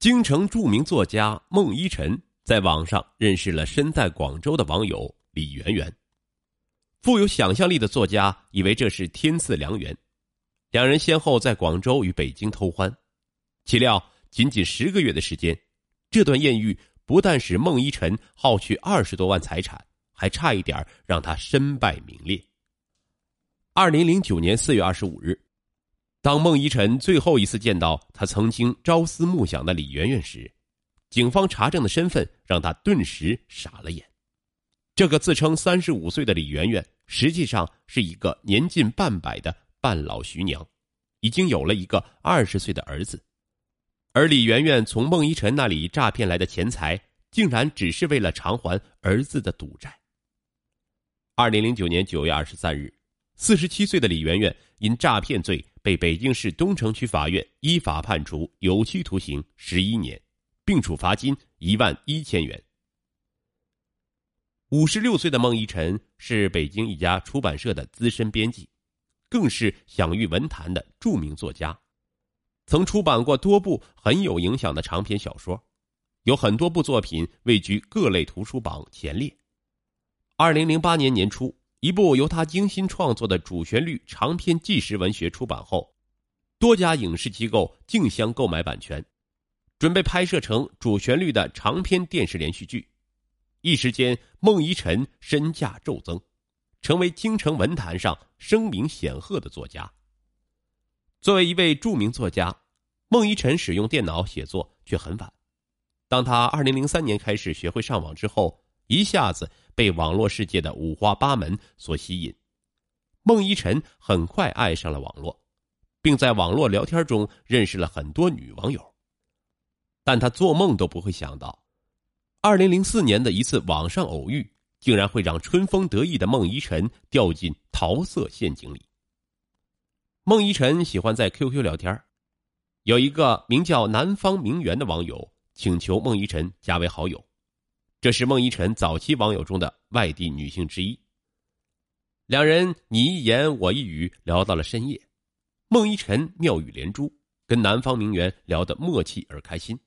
京城著名作家孟依晨在网上认识了身在广州的网友李媛媛。富有想象力的作家以为这是天赐良缘，两人先后在广州与北京偷欢，岂料仅仅十个月的时间，这段艳遇不但使孟依晨耗去二十多万财产，还差一点让他身败名裂。二零零九年四月二十五日。当孟依晨最后一次见到他曾经朝思暮想的李媛媛时，警方查证的身份让他顿时傻了眼。这个自称三十五岁的李媛媛，实际上是一个年近半百的半老徐娘，已经有了一个二十岁的儿子。而李媛媛从孟依晨那里诈骗来的钱财，竟然只是为了偿还儿子的赌债。二零零九年九月二十三日，四十七岁的李媛媛因诈骗罪。被北京市东城区法院依法判处有期徒刑十一年，并处罚金一万一千元。五十六岁的孟一晨是北京一家出版社的资深编辑，更是享誉文坛的著名作家，曾出版过多部很有影响的长篇小说，有很多部作品位居各类图书榜前列。二零零八年年初。一部由他精心创作的主旋律长篇纪实文学出版后，多家影视机构竞相购买版权，准备拍摄成主旋律的长篇电视连续剧。一时间，孟依晨身价骤增，成为京城文坛上声名显赫的作家。作为一位著名作家，孟依晨使用电脑写作却很晚。当他二零零三年开始学会上网之后，一下子。被网络世界的五花八门所吸引，孟依晨很快爱上了网络，并在网络聊天中认识了很多女网友。但他做梦都不会想到，二零零四年的一次网上偶遇，竟然会让春风得意的孟依晨掉进桃色陷阱里。孟依晨喜欢在 QQ 聊天，有一个名叫南方名媛的网友请求孟依晨加为好友。这是孟依晨早期网友中的外地女性之一。两人你一言我一语聊到了深夜，孟依晨妙语连珠，跟南方名媛聊得默契而开心。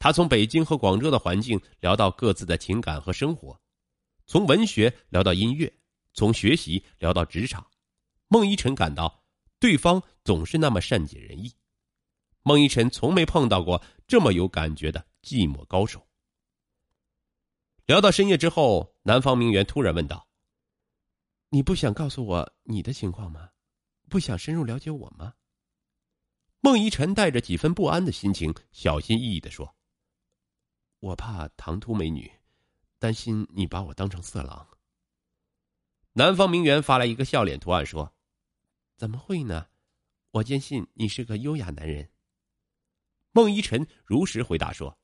他从北京和广州的环境聊到各自的情感和生活，从文学聊到音乐，从学习聊到职场。孟依晨感到对方总是那么善解人意。孟依晨从没碰到过这么有感觉的寂寞高手。聊到深夜之后，南方名媛突然问道：“你不想告诉我你的情况吗？不想深入了解我吗？”孟依晨带着几分不安的心情，小心翼翼的说：“我怕唐突美女，担心你把我当成色狼。”南方名媛发来一个笑脸图案说：“怎么会呢？我坚信你是个优雅男人。”孟依晨如实回答说：“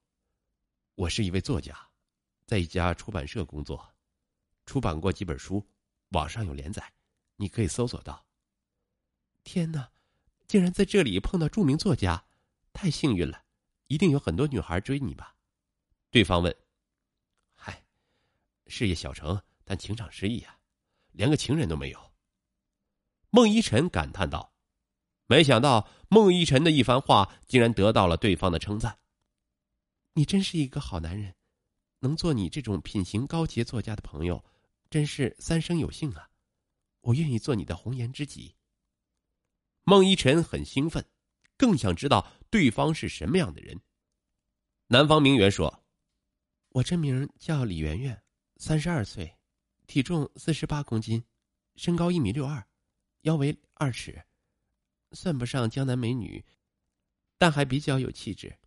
我是一位作家。”在一家出版社工作，出版过几本书，网上有连载，你可以搜索到。天哪，竟然在这里碰到著名作家，太幸运了，一定有很多女孩追你吧？对方问。嗨，事业小成，但情场失意啊，连个情人都没有。孟依晨感叹道。没想到孟依晨的一番话，竟然得到了对方的称赞。你真是一个好男人。能做你这种品行高洁作家的朋友，真是三生有幸啊！我愿意做你的红颜知己。孟依晨很兴奋，更想知道对方是什么样的人。南方名媛说：“我真名叫李媛媛，三十二岁，体重四十八公斤，身高一米六二，腰围二尺，算不上江南美女，但还比较有气质。”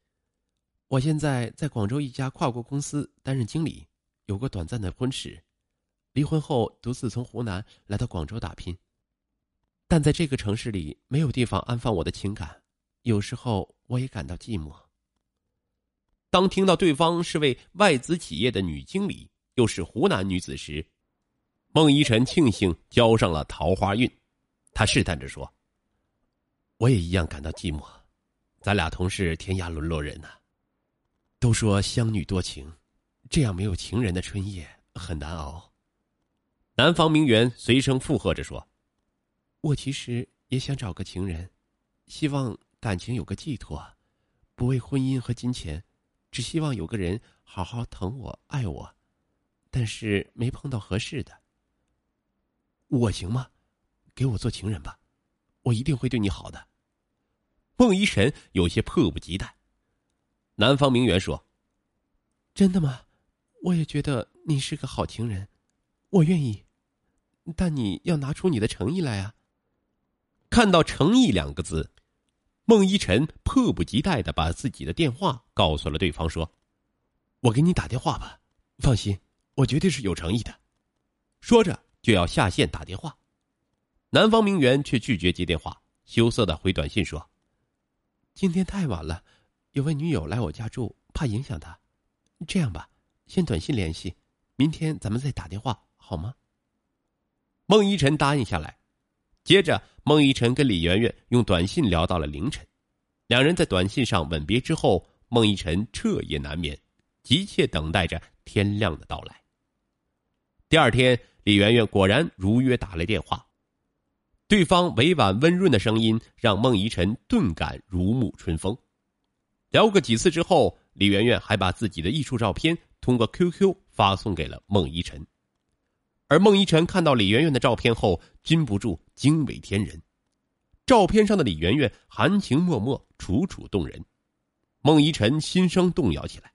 我现在在广州一家跨国公司担任经理，有过短暂的婚史，离婚后独自从湖南来到广州打拼。但在这个城市里没有地方安放我的情感，有时候我也感到寂寞。当听到对方是位外资企业的女经理，又是湖南女子时，孟依晨庆幸交上了桃花运。他试探着说：“我也一样感到寂寞，咱俩同是天涯沦落人呐。”都说乡女多情，这样没有情人的春夜很难熬。南方名媛随声附和着说：“我其实也想找个情人，希望感情有个寄托，不为婚姻和金钱，只希望有个人好好疼我、爱我，但是没碰到合适的。我行吗？给我做情人吧，我一定会对你好的。孟一晨有些迫不及待。南方名媛说：“真的吗？我也觉得你是个好情人，我愿意，但你要拿出你的诚意来啊！”看到“诚意”两个字。孟依晨迫不及待的把自己的电话告诉了对方，说：“我给你打电话吧，放心，我绝对是有诚意的。”说着就要下线打电话，南方名媛却拒绝接电话，羞涩的回短信说：“今天太晚了，有位女友来我家住，怕影响她。这样吧，先短信联系，明天咱们再打电话，好吗？”孟依晨答应下来。接着，孟依晨跟李媛媛用短信聊到了凌晨，两人在短信上吻别之后，孟依晨彻夜难眠，急切等待着天亮的到来。第二天，李媛媛果然如约打来电话，对方委婉温润的声音让孟依晨顿感如沐春风。聊过几次之后，李媛媛还把自己的艺术照片通过 QQ 发送给了孟依晨。而孟依晨看到李媛媛的照片后，禁不住惊为天人。照片上的李媛媛含情脉脉、楚楚动人，孟依晨心生动摇起来。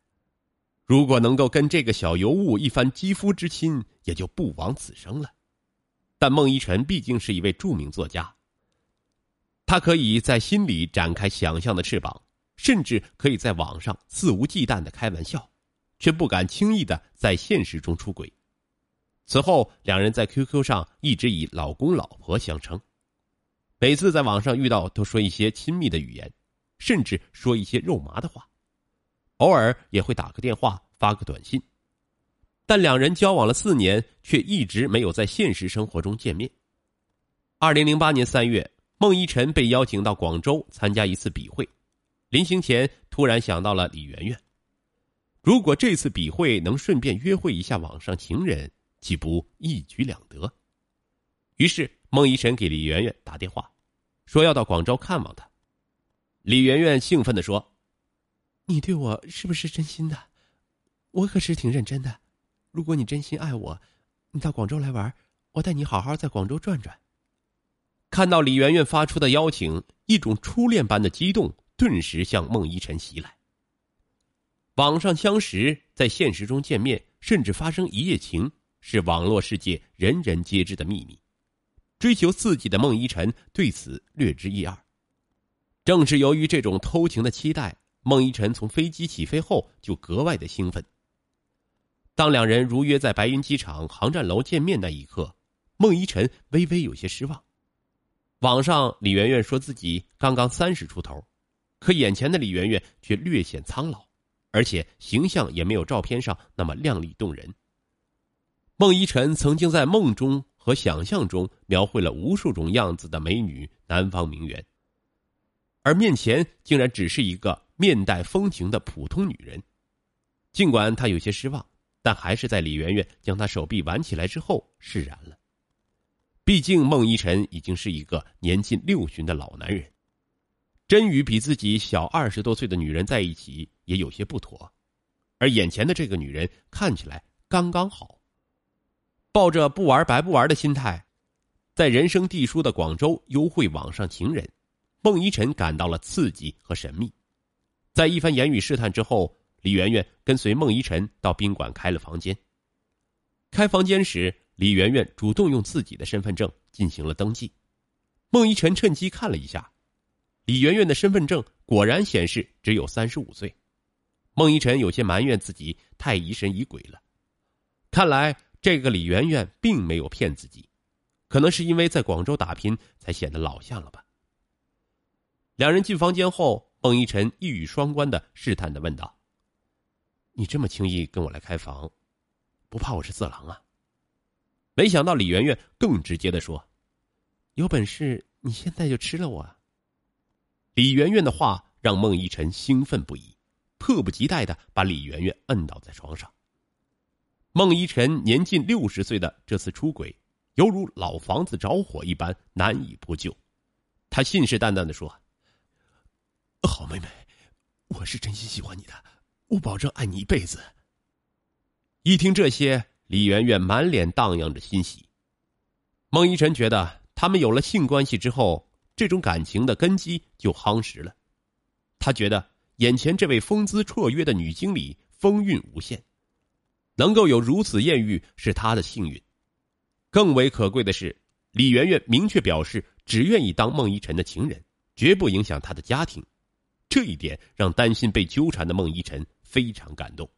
如果能够跟这个小尤物一番肌肤之亲，也就不枉此生了。但孟依晨毕竟是一位著名作家，他可以在心里展开想象的翅膀，甚至可以在网上肆无忌惮的开玩笑，却不敢轻易的在现实中出轨。此后，两人在 QQ 上一直以老公老婆相称，每次在网上遇到都说一些亲密的语言，甚至说一些肉麻的话，偶尔也会打个电话发个短信，但两人交往了四年，却一直没有在现实生活中见面。二零零八年三月，孟依晨被邀请到广州参加一次笔会，临行前突然想到了李媛媛，如果这次笔会能顺便约会一下网上情人。岂不一举两得？于是孟一晨给李媛媛打电话，说要到广州看望她。李媛媛兴奋的说：“你对我是不是真心的？我可是挺认真的。如果你真心爱我，你到广州来玩，我带你好好在广州转转。”看到李媛媛发出的邀请，一种初恋般的激动顿时向孟依晨袭来。网上相识，在现实中见面，甚至发生一夜情。是网络世界人人皆知的秘密，追求刺激的孟依晨对此略知一二。正是由于这种偷情的期待，孟依晨从飞机起飞后就格外的兴奋。当两人如约在白云机场航站楼见面那一刻，孟依晨微微有些失望。网上李媛媛说自己刚刚三十出头，可眼前的李媛媛却略显苍老，而且形象也没有照片上那么靓丽动人。孟依晨曾经在梦中和想象中描绘了无数种样子的美女南方名媛，而面前竟然只是一个面带风情的普通女人。尽管他有些失望，但还是在李媛媛将他手臂挽起来之后释然了。毕竟孟依晨已经是一个年近六旬的老男人，真与比自己小二十多岁的女人在一起也有些不妥，而眼前的这个女人看起来刚刚好。抱着不玩白不玩的心态，在人生地疏的广州幽会网上情人，孟依晨感到了刺激和神秘。在一番言语试探之后，李媛媛跟随孟依晨到宾馆开了房间。开房间时，李媛媛主动用自己的身份证进行了登记。孟依晨趁机看了一下，李媛媛的身份证果然显示只有三十五岁。孟依晨有些埋怨自己太疑神疑鬼了，看来。这个李媛媛并没有骗自己，可能是因为在广州打拼才显得老相了吧。两人进房间后，孟依晨一语双关的试探的问道：“你这么轻易跟我来开房，不怕我是色狼啊？”没想到李媛媛更直接的说：“有本事你现在就吃了我。”李媛媛的话让孟依晨兴奋不已，迫不及待的把李媛媛摁倒在床上。孟依晨年近六十岁的这次出轨，犹如老房子着火一般难以扑救。他信誓旦旦的说：“好妹妹，我是真心喜欢你的，我保证爱你一辈子。一听这些，李媛媛满脸荡漾着欣喜。孟依晨觉得他们有了性关系之后，这种感情的根基就夯实了。他觉得眼前这位风姿绰约的女经理风韵无限，能够有如此艳遇是他的幸运。更为可贵的是，李媛媛明确表示只愿意当孟依晨的情人，绝不影响他的家庭。这一点让担心被纠缠的孟依晨非常感动。